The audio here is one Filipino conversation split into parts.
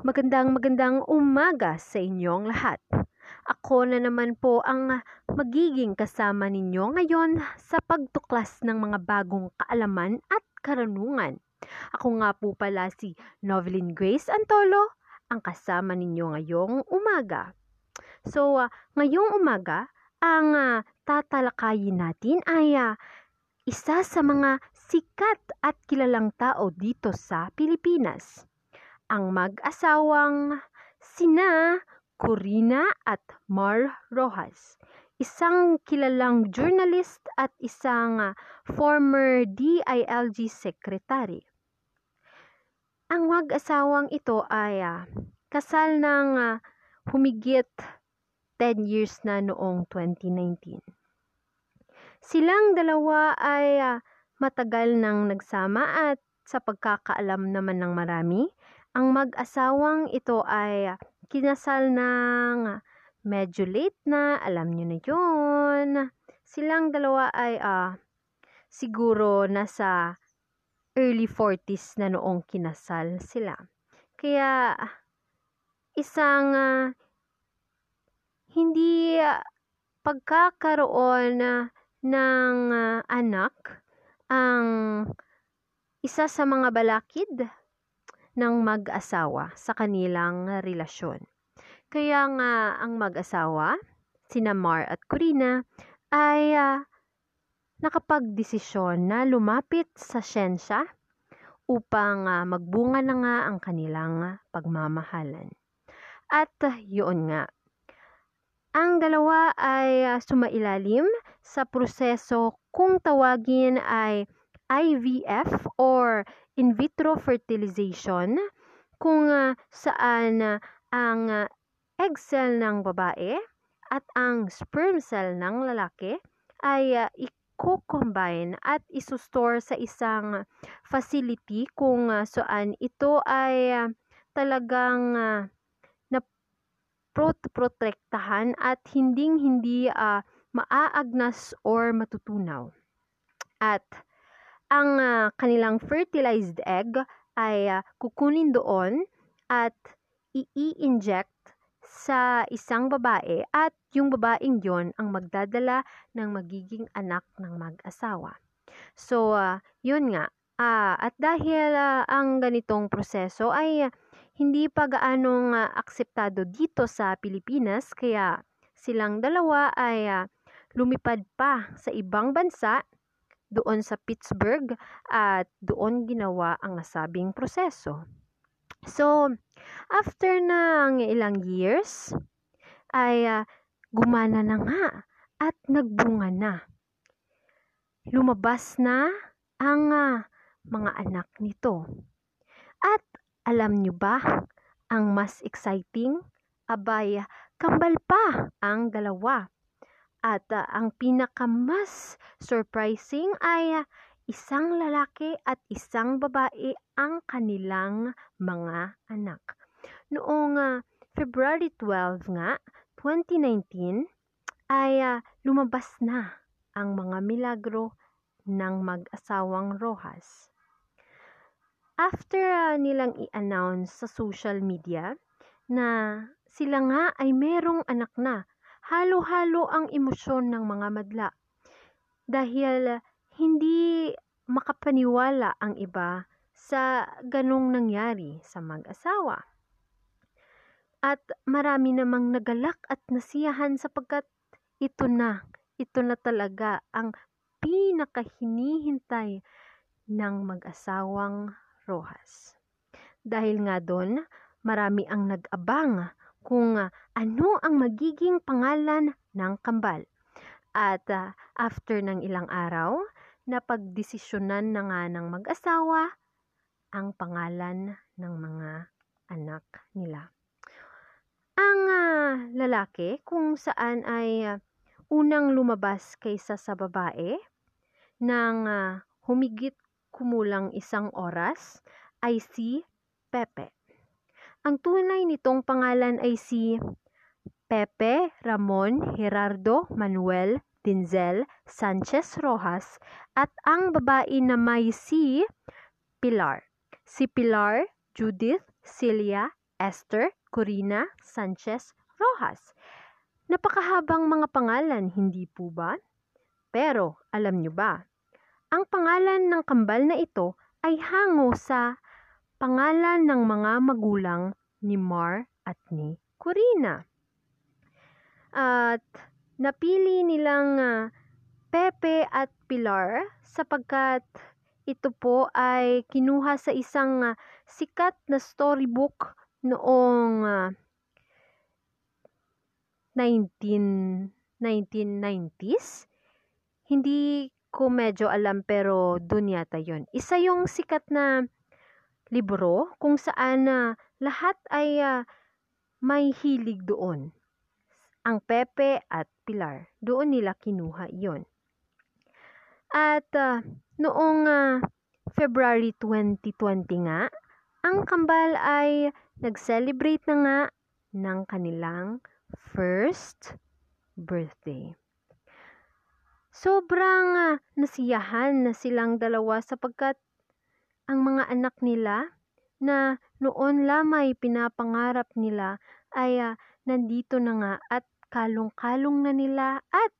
Magandang magandang umaga sa inyong lahat. Ako na naman po ang magiging kasama ninyo ngayon sa pagtuklas ng mga bagong kaalaman at karunungan. Ako nga po pala si Novelyn Grace Antolo, ang kasama ninyo ngayong umaga. So, uh, ngayong umaga, ang uh, tatalakayin natin ay uh, isa sa mga sikat at kilalang tao dito sa Pilipinas ang mag-asawang sina Corina at Mar Rojas, isang kilalang journalist at isang uh, former DILG secretary. Ang mag-asawang ito ay uh, kasal ng uh, humigit 10 years na noong 2019. Silang dalawa ay uh, matagal nang nagsama at sa pagkakaalam naman ng marami, ang mag-asawang ito ay kinasal ng medyo late na, alam nyo na yun. Silang dalawa ay uh, siguro nasa early 40s na noong kinasal sila. Kaya isang uh, hindi pagkakaroon ng uh, anak ang isa sa mga balakid ng mag-asawa sa kanilang relasyon. Kaya nga ang mag-asawa, sina Mar at Corina, ay uh, nakapagdesisyon na lumapit sa siyensya upang uh, magbunga na nga ang kanilang pagmamahalan. At uh, yun nga, ang dalawa ay uh, sumailalim sa proseso kung tawagin ay IVF or in vitro fertilization kung uh, saan uh, ang uh, egg cell ng babae at ang sperm cell ng lalaki ay uh, i-combine at isustore sa isang facility kung uh, saan ito ay uh, talagang uh, protektahan at hinding-hindi uh, maaagnas or matutunaw. At ang uh, kanilang fertilized egg ay uh, kukunin doon at i-inject sa isang babae at yung babaeng yon ang magdadala ng magiging anak ng mag-asawa. So, uh, yun nga. Uh, at dahil uh, ang ganitong proseso ay uh, hindi pa gaanong uh, akseptado dito sa Pilipinas, kaya silang dalawa ay uh, lumipad pa sa ibang bansa doon sa Pittsburgh at doon ginawa ang nasabing proseso. So, after ng ilang years, ay uh, gumana na nga at nagbunga na. Lumabas na ang uh, mga anak nito. At alam nyo ba, ang mas exciting? Abay, kambal pa ang dalawa at uh, ang pinakamas surprising ay uh, isang lalaki at isang babae ang kanilang mga anak. Noong uh, February 12 nga, 2019, ay uh, lumabas na ang mga milagro ng mag-asawang Rojas. After uh, nilang i-announce sa social media na sila nga ay merong anak na halo-halo ang emosyon ng mga madla. Dahil hindi makapaniwala ang iba sa ganong nangyari sa mag-asawa. At marami namang nagalak at nasiyahan sapagkat ito na, ito na talaga ang pinakahinihintay ng mag-asawang Rojas. Dahil nga doon, marami ang nag-abang kung uh, ano ang magiging pangalan ng kambal. At uh, after ng ilang araw, napagdesisyonan na nga ng mag-asawa ang pangalan ng mga anak nila. Ang uh, lalaki kung saan ay unang lumabas kaysa sa babae ng uh, humigit kumulang isang oras ay si Pepe. Ang tunay nitong pangalan ay si Pepe Ramon Gerardo Manuel Denzel Sanchez Rojas at ang babae na may si Pilar. Si Pilar Judith Celia Esther Corina Sanchez Rojas. Napakahabang mga pangalan, hindi po ba? Pero alam nyo ba, ang pangalan ng kambal na ito ay hango sa pangalan ng mga magulang ni Mar at ni Corina. At napili nilang uh, Pepe at Pilar sapagkat ito po ay kinuha sa isang uh, sikat na storybook noong uh, 19, 1990s. Hindi ko medyo alam pero dun yata yon. Isa yung sikat na libro kung saan uh, lahat ay uh, may hilig doon. Ang Pepe at Pilar, doon nila kinuha yon. At uh, noong uh, February 2020 nga, ang kambal ay nag-celebrate na nga ng kanilang first birthday. Sobrang uh, nasiyahan na silang dalawa sapagkat ang mga anak nila na noon lamay pinapangarap nila ay uh, nandito na nga at kalong-kalong na nila at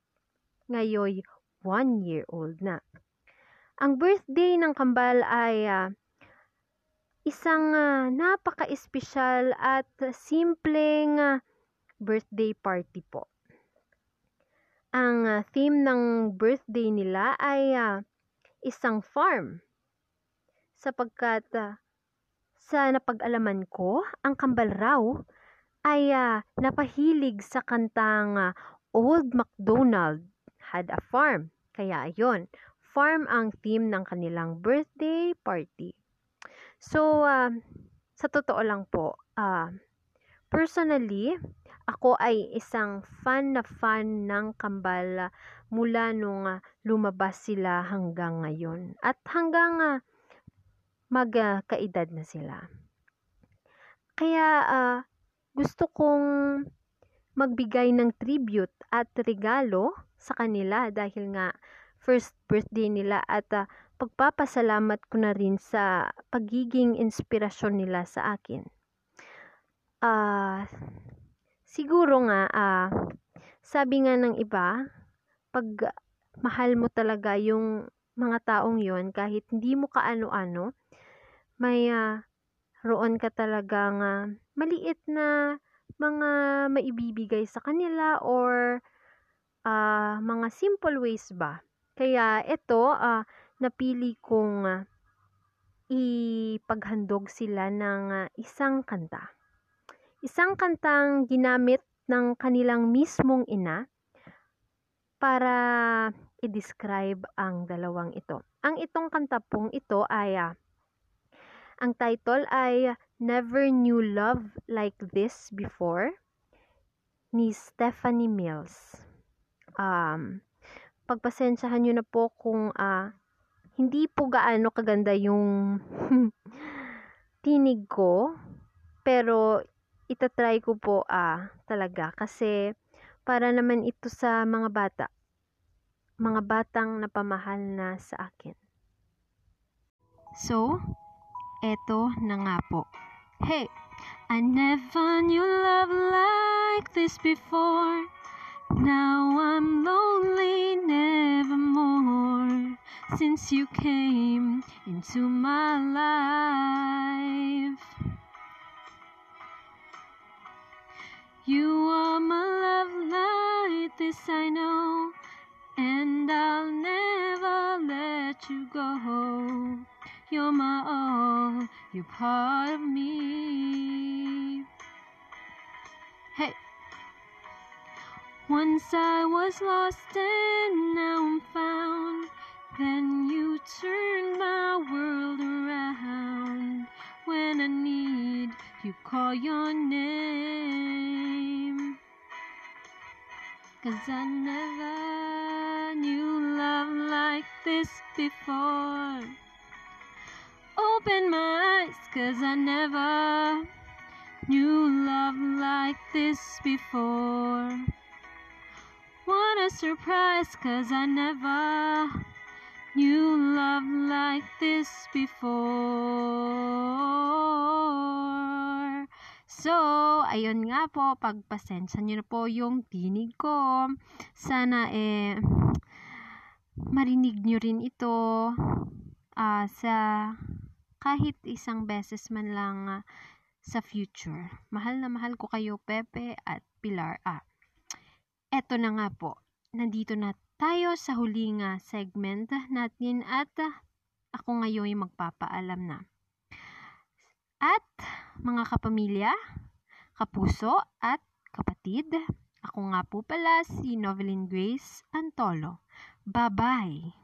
ngayoy one year old na. Ang birthday ng kambal ay uh, isang uh, napaka-espesyal at simpleng uh, birthday party po. Ang uh, theme ng birthday nila ay uh, isang farm. Sapagkat uh, sa napag-alaman ko, ang kambal raw ay uh, napahilig sa kantang uh, Old MacDonald had a farm. Kaya ayon, farm ang theme ng kanilang birthday party. So, uh, sa totoo lang po, uh, personally, ako ay isang fan na fan ng kambal mula nung lumabas sila hanggang ngayon. At hanggang uh, magkaedad uh, na sila. Kaya uh, gusto kong magbigay ng tribute at regalo sa kanila dahil nga first birthday nila at uh, pagpapasalamat ko na rin sa pagiging inspirasyon nila sa akin. Uh, siguro nga, uh, sabi nga ng iba, pag mahal mo talaga yung mga taong yon kahit hindi mo kaano-ano, may uh, roon ka talagang uh, maliit na mga maibibigay sa kanila or uh, mga simple ways ba. Kaya ito, uh, napili kong uh, ipaghandog sila ng uh, isang kanta. Isang kantang ginamit ng kanilang mismong ina para i-describe ang dalawang ito. Ang itong kanta pong ito ay uh, ang title ay Never Knew Love Like This Before ni Stephanie Mills. Um, pagpasensyahan nyo na po kung uh, hindi po gaano kaganda yung tinig ko. Pero, itatry ko po ah, talaga. Kasi, para naman ito sa mga bata. Mga batang napamahal na sa akin. So, eto na nga po. Hey! I never knew love like this before. Now I'm lonely nevermore since you came into my life. You are my love light, this I know, and I'll never let you go. You're my all, you're part of me. Hey! Once I was lost and now I'm found. Then you turned my world around. When I need you, call your name. Cause I never knew love like this before. Open my eyes, cause I never knew love like this before. What a surprise, cause I never knew love like this before. So, ayun nga po, pagpasensya nyo na po yung tinig ko. Sana eh, marinig nyo rin ito uh, sa kahit isang beses man lang uh, sa future. Mahal na mahal ko kayo, Pepe at Pilar. Ah, eto na nga po. Nandito na tayo sa huling uh, segment natin at uh, ako ngayon yung magpapaalam na. At mga kapamilya, kapuso at kapatid, ako nga po pala si Novelyn Grace Antolo. Bye-bye!